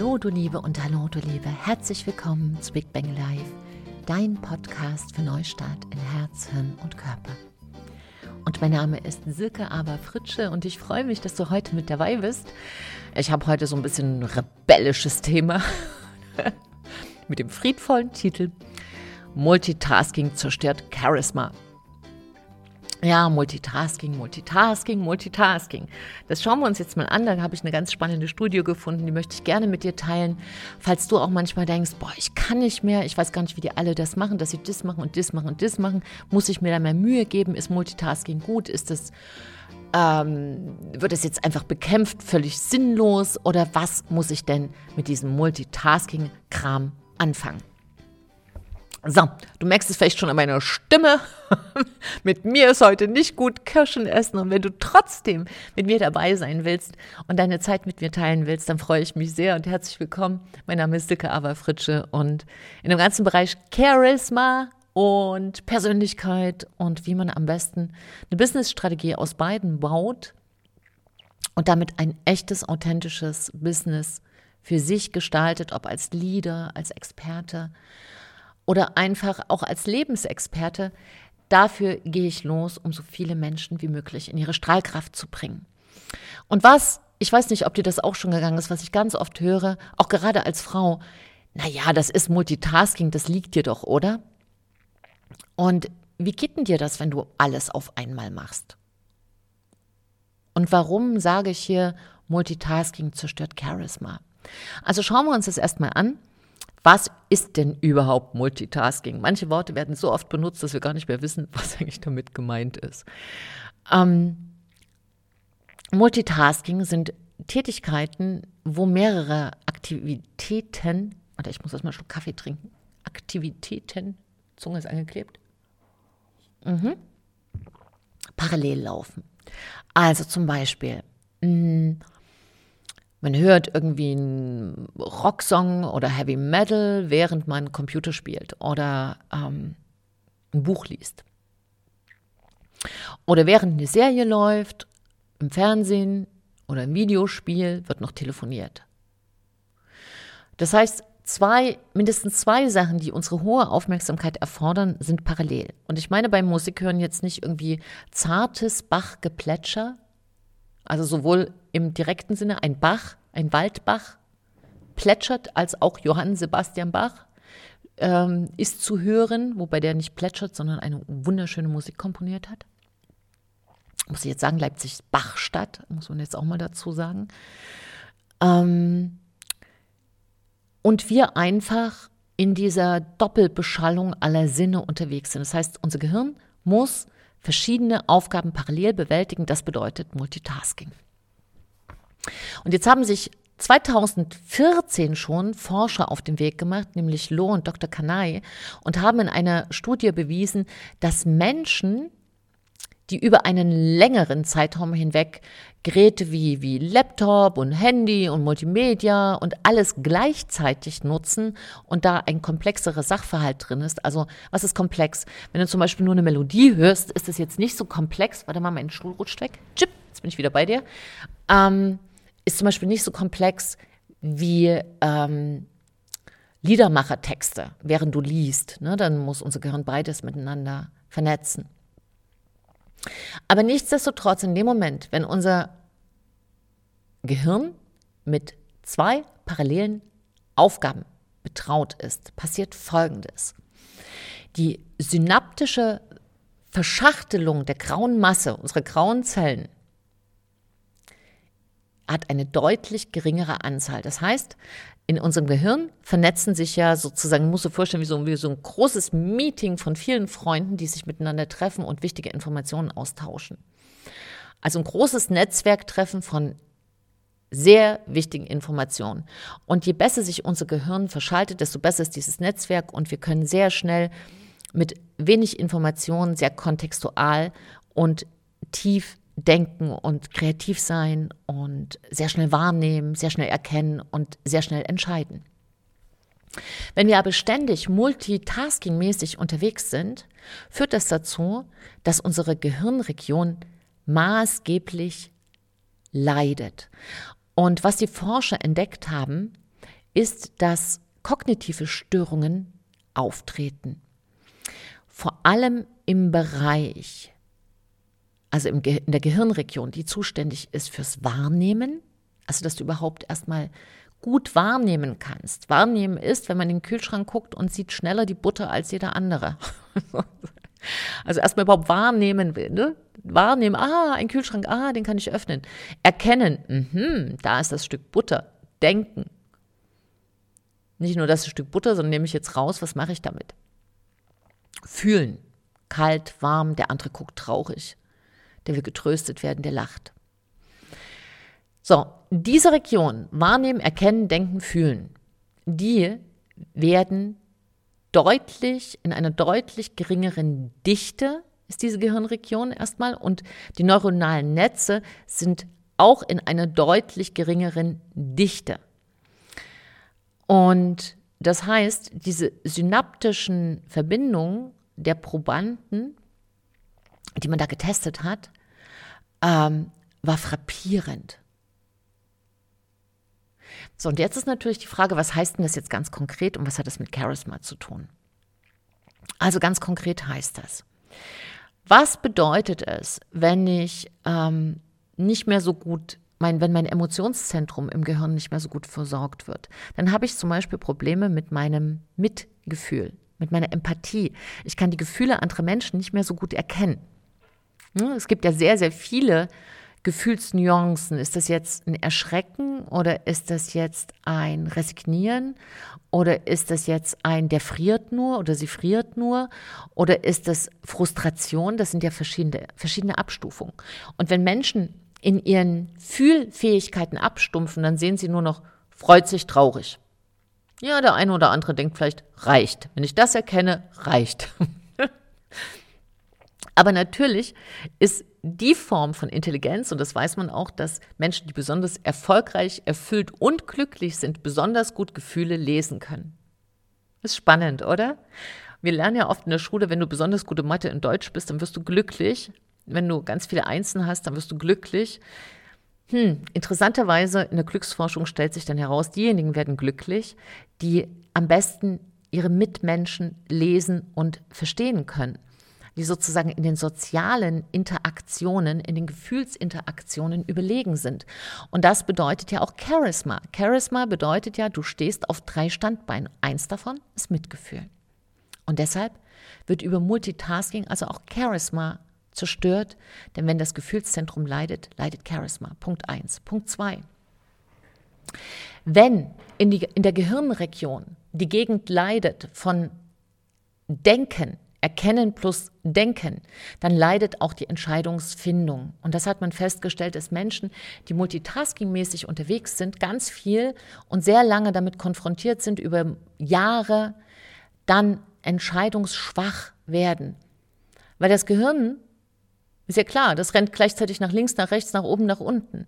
Hallo du Liebe und hallo du Liebe, herzlich willkommen zu Big Bang Live, dein Podcast für Neustart in Herz, Hirn und Körper. Und mein Name ist Silke Aber Fritsche und ich freue mich, dass du heute mit dabei bist. Ich habe heute so ein bisschen ein rebellisches Thema mit dem friedvollen Titel Multitasking zerstört Charisma. Ja, Multitasking, Multitasking, Multitasking. Das schauen wir uns jetzt mal an. Da habe ich eine ganz spannende Studie gefunden, die möchte ich gerne mit dir teilen. Falls du auch manchmal denkst, boah, ich kann nicht mehr, ich weiß gar nicht, wie die alle das machen, dass sie das machen und das machen und das machen. Muss ich mir da mehr Mühe geben? Ist Multitasking gut? Ist das, ähm, wird es jetzt einfach bekämpft, völlig sinnlos? Oder was muss ich denn mit diesem Multitasking-Kram anfangen? So, du merkst es vielleicht schon an meiner Stimme. mit mir ist heute nicht gut Kirschen essen. Und wenn du trotzdem mit mir dabei sein willst und deine Zeit mit mir teilen willst, dann freue ich mich sehr und herzlich willkommen. Mein Name ist Silke Aberfritsche und in dem ganzen Bereich Charisma und Persönlichkeit und wie man am besten eine Businessstrategie aus beiden baut und damit ein echtes, authentisches Business für sich gestaltet, ob als Leader, als Experte oder einfach auch als Lebensexperte. Dafür gehe ich los, um so viele Menschen wie möglich in ihre Strahlkraft zu bringen. Und was, ich weiß nicht, ob dir das auch schon gegangen ist, was ich ganz oft höre, auch gerade als Frau, naja, das ist Multitasking, das liegt dir doch, oder? Und wie geht denn dir das, wenn du alles auf einmal machst? Und warum sage ich hier, Multitasking zerstört Charisma? Also schauen wir uns das erstmal an. Was ist denn überhaupt Multitasking? Manche Worte werden so oft benutzt, dass wir gar nicht mehr wissen, was eigentlich damit gemeint ist. Ähm, Multitasking sind Tätigkeiten, wo mehrere Aktivitäten, warte, ich muss erstmal einen Kaffee trinken, Aktivitäten, Zunge ist angeklebt, mhm, parallel laufen. Also zum Beispiel, mh, mm, man hört irgendwie einen Rocksong oder Heavy Metal, während man Computer spielt oder ähm, ein Buch liest. Oder während eine Serie läuft, im Fernsehen oder im Videospiel wird noch telefoniert. Das heißt, zwei, mindestens zwei Sachen, die unsere hohe Aufmerksamkeit erfordern, sind parallel. Und ich meine beim Musikhören jetzt nicht irgendwie zartes Bachgeplätscher, also sowohl im direkten Sinne ein Bach, ein Waldbach, plätschert als auch Johann Sebastian Bach ähm, ist zu hören, wobei der nicht plätschert, sondern eine wunderschöne Musik komponiert hat. Muss ich jetzt sagen, Leipzig Bachstadt, muss man jetzt auch mal dazu sagen. Ähm, und wir einfach in dieser Doppelbeschallung aller Sinne unterwegs sind. Das heißt, unser Gehirn muss verschiedene Aufgaben parallel bewältigen. Das bedeutet Multitasking. Und jetzt haben sich 2014 schon Forscher auf den Weg gemacht, nämlich Loh und Dr. Kanai, und haben in einer Studie bewiesen, dass Menschen, die über einen längeren Zeitraum hinweg Geräte wie, wie Laptop und Handy und Multimedia und alles gleichzeitig nutzen und da ein komplexerer Sachverhalt drin ist. Also, was ist komplex? Wenn du zum Beispiel nur eine Melodie hörst, ist das jetzt nicht so komplex. Warte mal, mein Stuhl rutscht weg. Chip, jetzt bin ich wieder bei dir. Ähm, ist zum Beispiel nicht so komplex wie ähm, Liedermachertexte, während du liest. Ne? Dann muss unser Gehirn beides miteinander vernetzen. Aber nichtsdestotrotz, in dem Moment, wenn unser Gehirn mit zwei parallelen Aufgaben betraut ist, passiert Folgendes. Die synaptische Verschachtelung der grauen Masse, unserer grauen Zellen, hat eine deutlich geringere Anzahl. Das heißt, in unserem Gehirn vernetzen sich ja sozusagen, musst du vorstellen, wie so, wie so ein großes Meeting von vielen Freunden, die sich miteinander treffen und wichtige Informationen austauschen. Also ein großes Netzwerktreffen von sehr wichtigen Informationen. Und je besser sich unser Gehirn verschaltet, desto besser ist dieses Netzwerk und wir können sehr schnell mit wenig Informationen, sehr kontextual und tief denken und kreativ sein und sehr schnell wahrnehmen, sehr schnell erkennen und sehr schnell entscheiden. Wenn wir aber ständig multitaskingmäßig unterwegs sind, führt das dazu, dass unsere Gehirnregion maßgeblich leidet. Und was die Forscher entdeckt haben, ist, dass kognitive Störungen auftreten. Vor allem im Bereich, also in der Gehirnregion, die zuständig ist fürs Wahrnehmen, also dass du überhaupt erstmal gut wahrnehmen kannst. Wahrnehmen ist, wenn man in den Kühlschrank guckt und sieht schneller die Butter als jeder andere. also erstmal überhaupt wahrnehmen will. Ne? Wahrnehmen, ah, ein Kühlschrank, ah, den kann ich öffnen. Erkennen, mh, da ist das Stück Butter. Denken. Nicht nur das Stück Butter, sondern nehme ich jetzt raus, was mache ich damit? Fühlen. Kalt, warm, der andere guckt traurig. Der will getröstet werden, der lacht. So, diese Region, wahrnehmen, erkennen, denken, fühlen, die werden deutlich, in einer deutlich geringeren Dichte ist diese Gehirnregion erstmal und die neuronalen Netze sind auch in einer deutlich geringeren Dichte. Und das heißt, diese synaptischen Verbindungen der Probanden, die man da getestet hat, ähm, war frappierend. So, und jetzt ist natürlich die Frage, was heißt denn das jetzt ganz konkret und was hat das mit Charisma zu tun? Also ganz konkret heißt das, was bedeutet es, wenn ich ähm, nicht mehr so gut, mein, wenn mein Emotionszentrum im Gehirn nicht mehr so gut versorgt wird? Dann habe ich zum Beispiel Probleme mit meinem Mitgefühl, mit meiner Empathie. Ich kann die Gefühle anderer Menschen nicht mehr so gut erkennen. Es gibt ja sehr, sehr viele Gefühlsnuancen. Ist das jetzt ein Erschrecken oder ist das jetzt ein Resignieren oder ist das jetzt ein, der friert nur oder sie friert nur oder ist das Frustration? Das sind ja verschiedene, verschiedene Abstufungen. Und wenn Menschen in ihren Fühlfähigkeiten abstumpfen, dann sehen sie nur noch freut sich, traurig. Ja, der eine oder andere denkt vielleicht, reicht. Wenn ich das erkenne, reicht. Aber natürlich ist die Form von Intelligenz, und das weiß man auch, dass Menschen, die besonders erfolgreich, erfüllt und glücklich sind, besonders gut Gefühle lesen können. Ist spannend, oder? Wir lernen ja oft in der Schule, wenn du besonders gute Mathe in Deutsch bist, dann wirst du glücklich. Wenn du ganz viele Einsen hast, dann wirst du glücklich. Hm, interessanterweise in der Glücksforschung stellt sich dann heraus, diejenigen werden glücklich, die am besten ihre Mitmenschen lesen und verstehen können die sozusagen in den sozialen Interaktionen, in den Gefühlsinteraktionen überlegen sind. Und das bedeutet ja auch Charisma. Charisma bedeutet ja, du stehst auf drei Standbeinen. Eins davon ist Mitgefühl. Und deshalb wird über Multitasking, also auch Charisma, zerstört, denn wenn das Gefühlszentrum leidet, leidet Charisma. Punkt eins. Punkt zwei. Wenn in, die, in der Gehirnregion die Gegend leidet von Denken, Erkennen plus Denken, dann leidet auch die Entscheidungsfindung. Und das hat man festgestellt, dass Menschen, die multitaskingmäßig unterwegs sind, ganz viel und sehr lange damit konfrontiert sind, über Jahre dann entscheidungsschwach werden. Weil das Gehirn, ist ja klar, das rennt gleichzeitig nach links, nach rechts, nach oben, nach unten.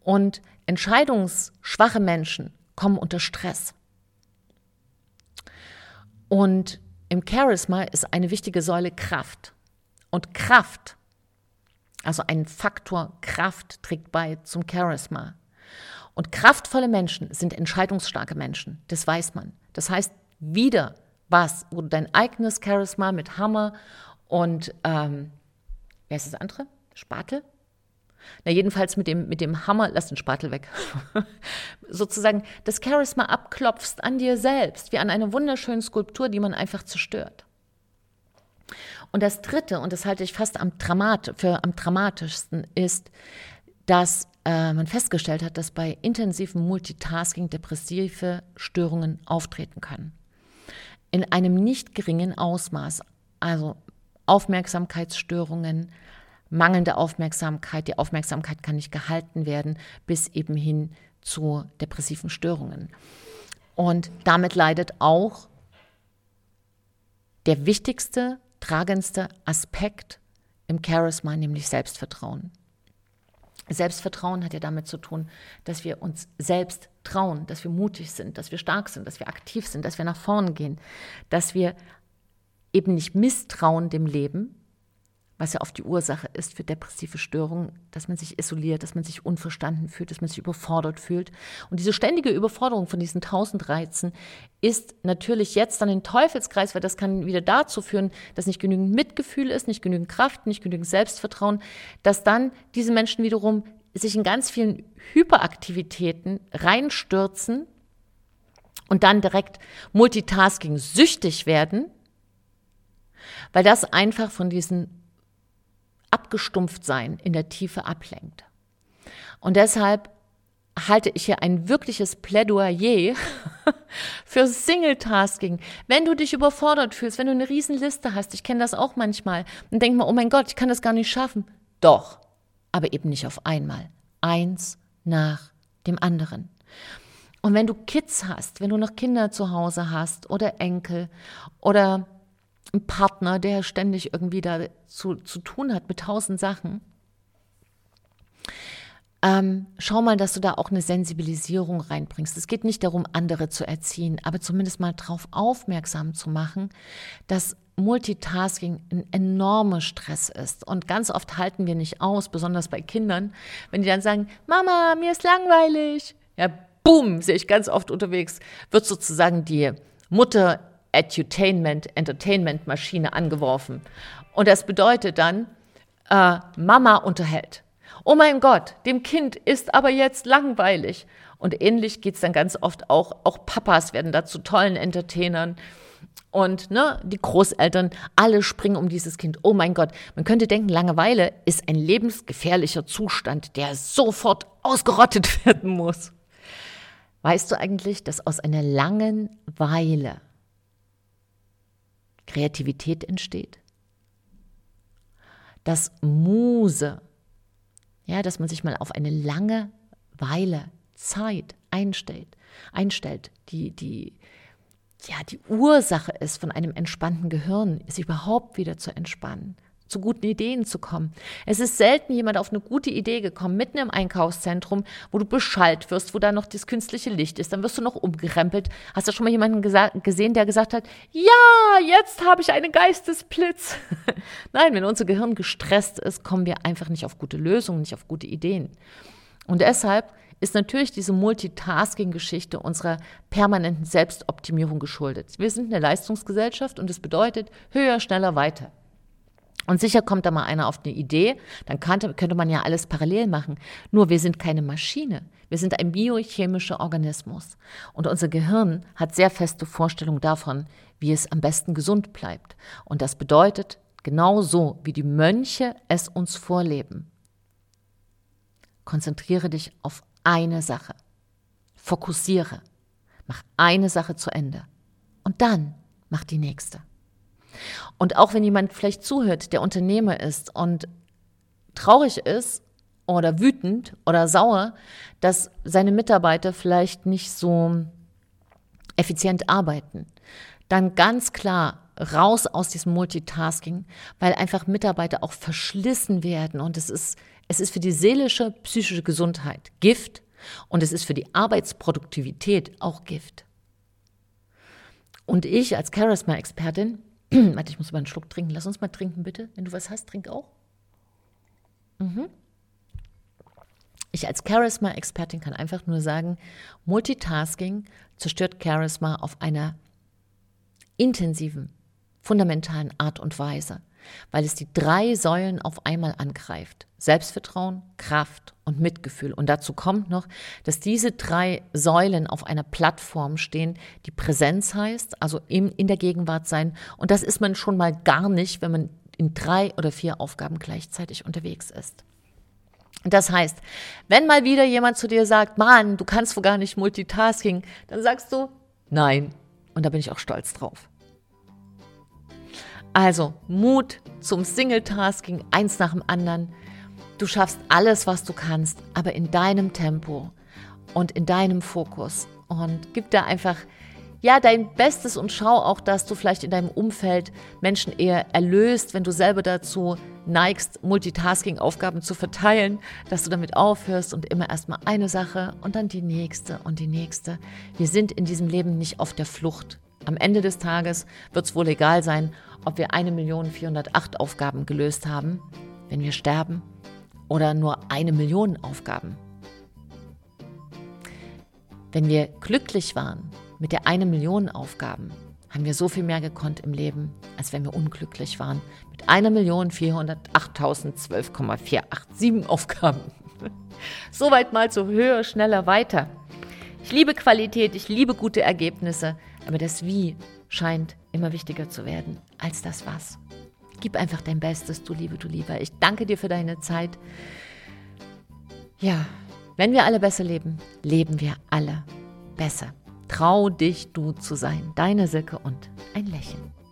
Und entscheidungsschwache Menschen kommen unter Stress. Und im Charisma ist eine wichtige Säule Kraft. Und Kraft, also ein Faktor Kraft, trägt bei zum Charisma. Und kraftvolle Menschen sind entscheidungsstarke Menschen. Das weiß man. Das heißt, wieder was, wo du dein eigenes Charisma mit Hammer und, ähm, wer ist das andere? Spatel? Na, jedenfalls mit dem, mit dem Hammer, lass den Spatel weg, sozusagen das Charisma abklopfst an dir selbst, wie an einer wunderschönen Skulptur, die man einfach zerstört. Und das Dritte, und das halte ich fast am Dramat, für am dramatischsten, ist, dass äh, man festgestellt hat, dass bei intensivem Multitasking depressive Störungen auftreten können. In einem nicht geringen Ausmaß, also Aufmerksamkeitsstörungen, mangelnde Aufmerksamkeit, die Aufmerksamkeit kann nicht gehalten werden, bis eben hin zu depressiven Störungen. Und damit leidet auch der wichtigste, tragendste Aspekt im Charisma, nämlich Selbstvertrauen. Selbstvertrauen hat ja damit zu tun, dass wir uns selbst trauen, dass wir mutig sind, dass wir stark sind, dass wir aktiv sind, dass wir nach vorn gehen, dass wir eben nicht misstrauen dem Leben, was ja oft die Ursache ist für depressive Störungen, dass man sich isoliert, dass man sich unverstanden fühlt, dass man sich überfordert fühlt. Und diese ständige Überforderung von diesen tausend Reizen ist natürlich jetzt dann ein Teufelskreis, weil das kann wieder dazu führen, dass nicht genügend Mitgefühl ist, nicht genügend Kraft, nicht genügend Selbstvertrauen, dass dann diese Menschen wiederum sich in ganz vielen Hyperaktivitäten reinstürzen und dann direkt Multitasking süchtig werden, weil das einfach von diesen abgestumpft sein in der Tiefe ablenkt. Und deshalb halte ich hier ein wirkliches Plädoyer für Single-Tasking. Wenn du dich überfordert fühlst, wenn du eine Riesenliste hast, ich kenne das auch manchmal, und denk mal, oh mein Gott, ich kann das gar nicht schaffen. Doch, aber eben nicht auf einmal. Eins nach dem anderen. Und wenn du Kids hast, wenn du noch Kinder zu Hause hast oder Enkel oder einen Partner, der ständig irgendwie da zu, zu tun hat mit tausend Sachen. Ähm, schau mal, dass du da auch eine Sensibilisierung reinbringst. Es geht nicht darum, andere zu erziehen, aber zumindest mal darauf aufmerksam zu machen, dass Multitasking ein enormer Stress ist. Und ganz oft halten wir nicht aus, besonders bei Kindern, wenn die dann sagen, Mama, mir ist langweilig. Ja, boom, sehe ich ganz oft unterwegs, wird sozusagen die Mutter Edutainment, Entertainment-Maschine angeworfen. Und das bedeutet dann, äh, Mama unterhält. Oh mein Gott, dem Kind ist aber jetzt langweilig. Und ähnlich geht es dann ganz oft auch, auch Papas werden da zu tollen Entertainern. Und ne, die Großeltern, alle springen um dieses Kind. Oh mein Gott, man könnte denken, Langeweile ist ein lebensgefährlicher Zustand, der sofort ausgerottet werden muss. Weißt du eigentlich, dass aus einer langen Weile Kreativität entsteht. Dass Muse, ja, dass man sich mal auf eine lange Weile Zeit einstellt, einstellt, die, die, ja, die Ursache ist von einem entspannten Gehirn, ist überhaupt wieder zu entspannen zu guten Ideen zu kommen. Es ist selten jemand auf eine gute Idee gekommen, mitten im Einkaufszentrum, wo du beschallt wirst, wo da noch das künstliche Licht ist. Dann wirst du noch umgerempelt. Hast du schon mal jemanden gesehen, der gesagt hat, ja, jetzt habe ich einen Geistesblitz. Nein, wenn unser Gehirn gestresst ist, kommen wir einfach nicht auf gute Lösungen, nicht auf gute Ideen. Und deshalb ist natürlich diese Multitasking-Geschichte unserer permanenten Selbstoptimierung geschuldet. Wir sind eine Leistungsgesellschaft und das bedeutet höher, schneller, weiter. Und sicher kommt da mal einer auf eine Idee, dann könnte, könnte man ja alles parallel machen. Nur wir sind keine Maschine. Wir sind ein biochemischer Organismus. Und unser Gehirn hat sehr feste Vorstellungen davon, wie es am besten gesund bleibt. Und das bedeutet, genauso wie die Mönche es uns vorleben, konzentriere dich auf eine Sache. Fokussiere. Mach eine Sache zu Ende. Und dann mach die nächste. Und auch wenn jemand vielleicht zuhört, der Unternehmer ist und traurig ist oder wütend oder sauer, dass seine Mitarbeiter vielleicht nicht so effizient arbeiten, dann ganz klar raus aus diesem Multitasking, weil einfach Mitarbeiter auch verschlissen werden und es ist, es ist für die seelische, psychische Gesundheit Gift und es ist für die Arbeitsproduktivität auch Gift. Und ich als Charisma-Expertin Warte, ich muss mal einen Schluck trinken. Lass uns mal trinken, bitte. Wenn du was hast, trink auch. Mhm. Ich als Charisma-Expertin kann einfach nur sagen, Multitasking zerstört Charisma auf einer intensiven, fundamentalen Art und Weise weil es die drei Säulen auf einmal angreift. Selbstvertrauen, Kraft und Mitgefühl. Und dazu kommt noch, dass diese drei Säulen auf einer Plattform stehen, die Präsenz heißt, also in, in der Gegenwart sein. Und das ist man schon mal gar nicht, wenn man in drei oder vier Aufgaben gleichzeitig unterwegs ist. Das heißt, wenn mal wieder jemand zu dir sagt, Mann, du kannst wohl gar nicht Multitasking, dann sagst du, nein. Und da bin ich auch stolz drauf. Also Mut zum Single-Tasking, eins nach dem anderen. Du schaffst alles, was du kannst, aber in deinem Tempo und in deinem Fokus. Und gib da einfach ja dein Bestes und schau auch, dass du vielleicht in deinem Umfeld Menschen eher erlöst, wenn du selber dazu neigst, Multitasking-Aufgaben zu verteilen, dass du damit aufhörst und immer erstmal eine Sache und dann die nächste und die nächste. Wir sind in diesem Leben nicht auf der Flucht. Am Ende des Tages wird es wohl egal sein, ob wir 1.408 Aufgaben gelöst haben, wenn wir sterben, oder nur eine Million Aufgaben. Wenn wir glücklich waren mit der eine Million Aufgaben, haben wir so viel mehr gekonnt im Leben, als wenn wir unglücklich waren mit einer Million 408.012,487 Aufgaben. Soweit mal zu höher, schneller, weiter. Ich liebe Qualität, ich liebe gute Ergebnisse, aber das Wie scheint immer wichtiger zu werden als das Was. Gib einfach dein Bestes, du Liebe, du Lieber. Ich danke dir für deine Zeit. Ja, wenn wir alle besser leben, leben wir alle besser. Trau dich, du zu sein. Deine Silke und ein Lächeln.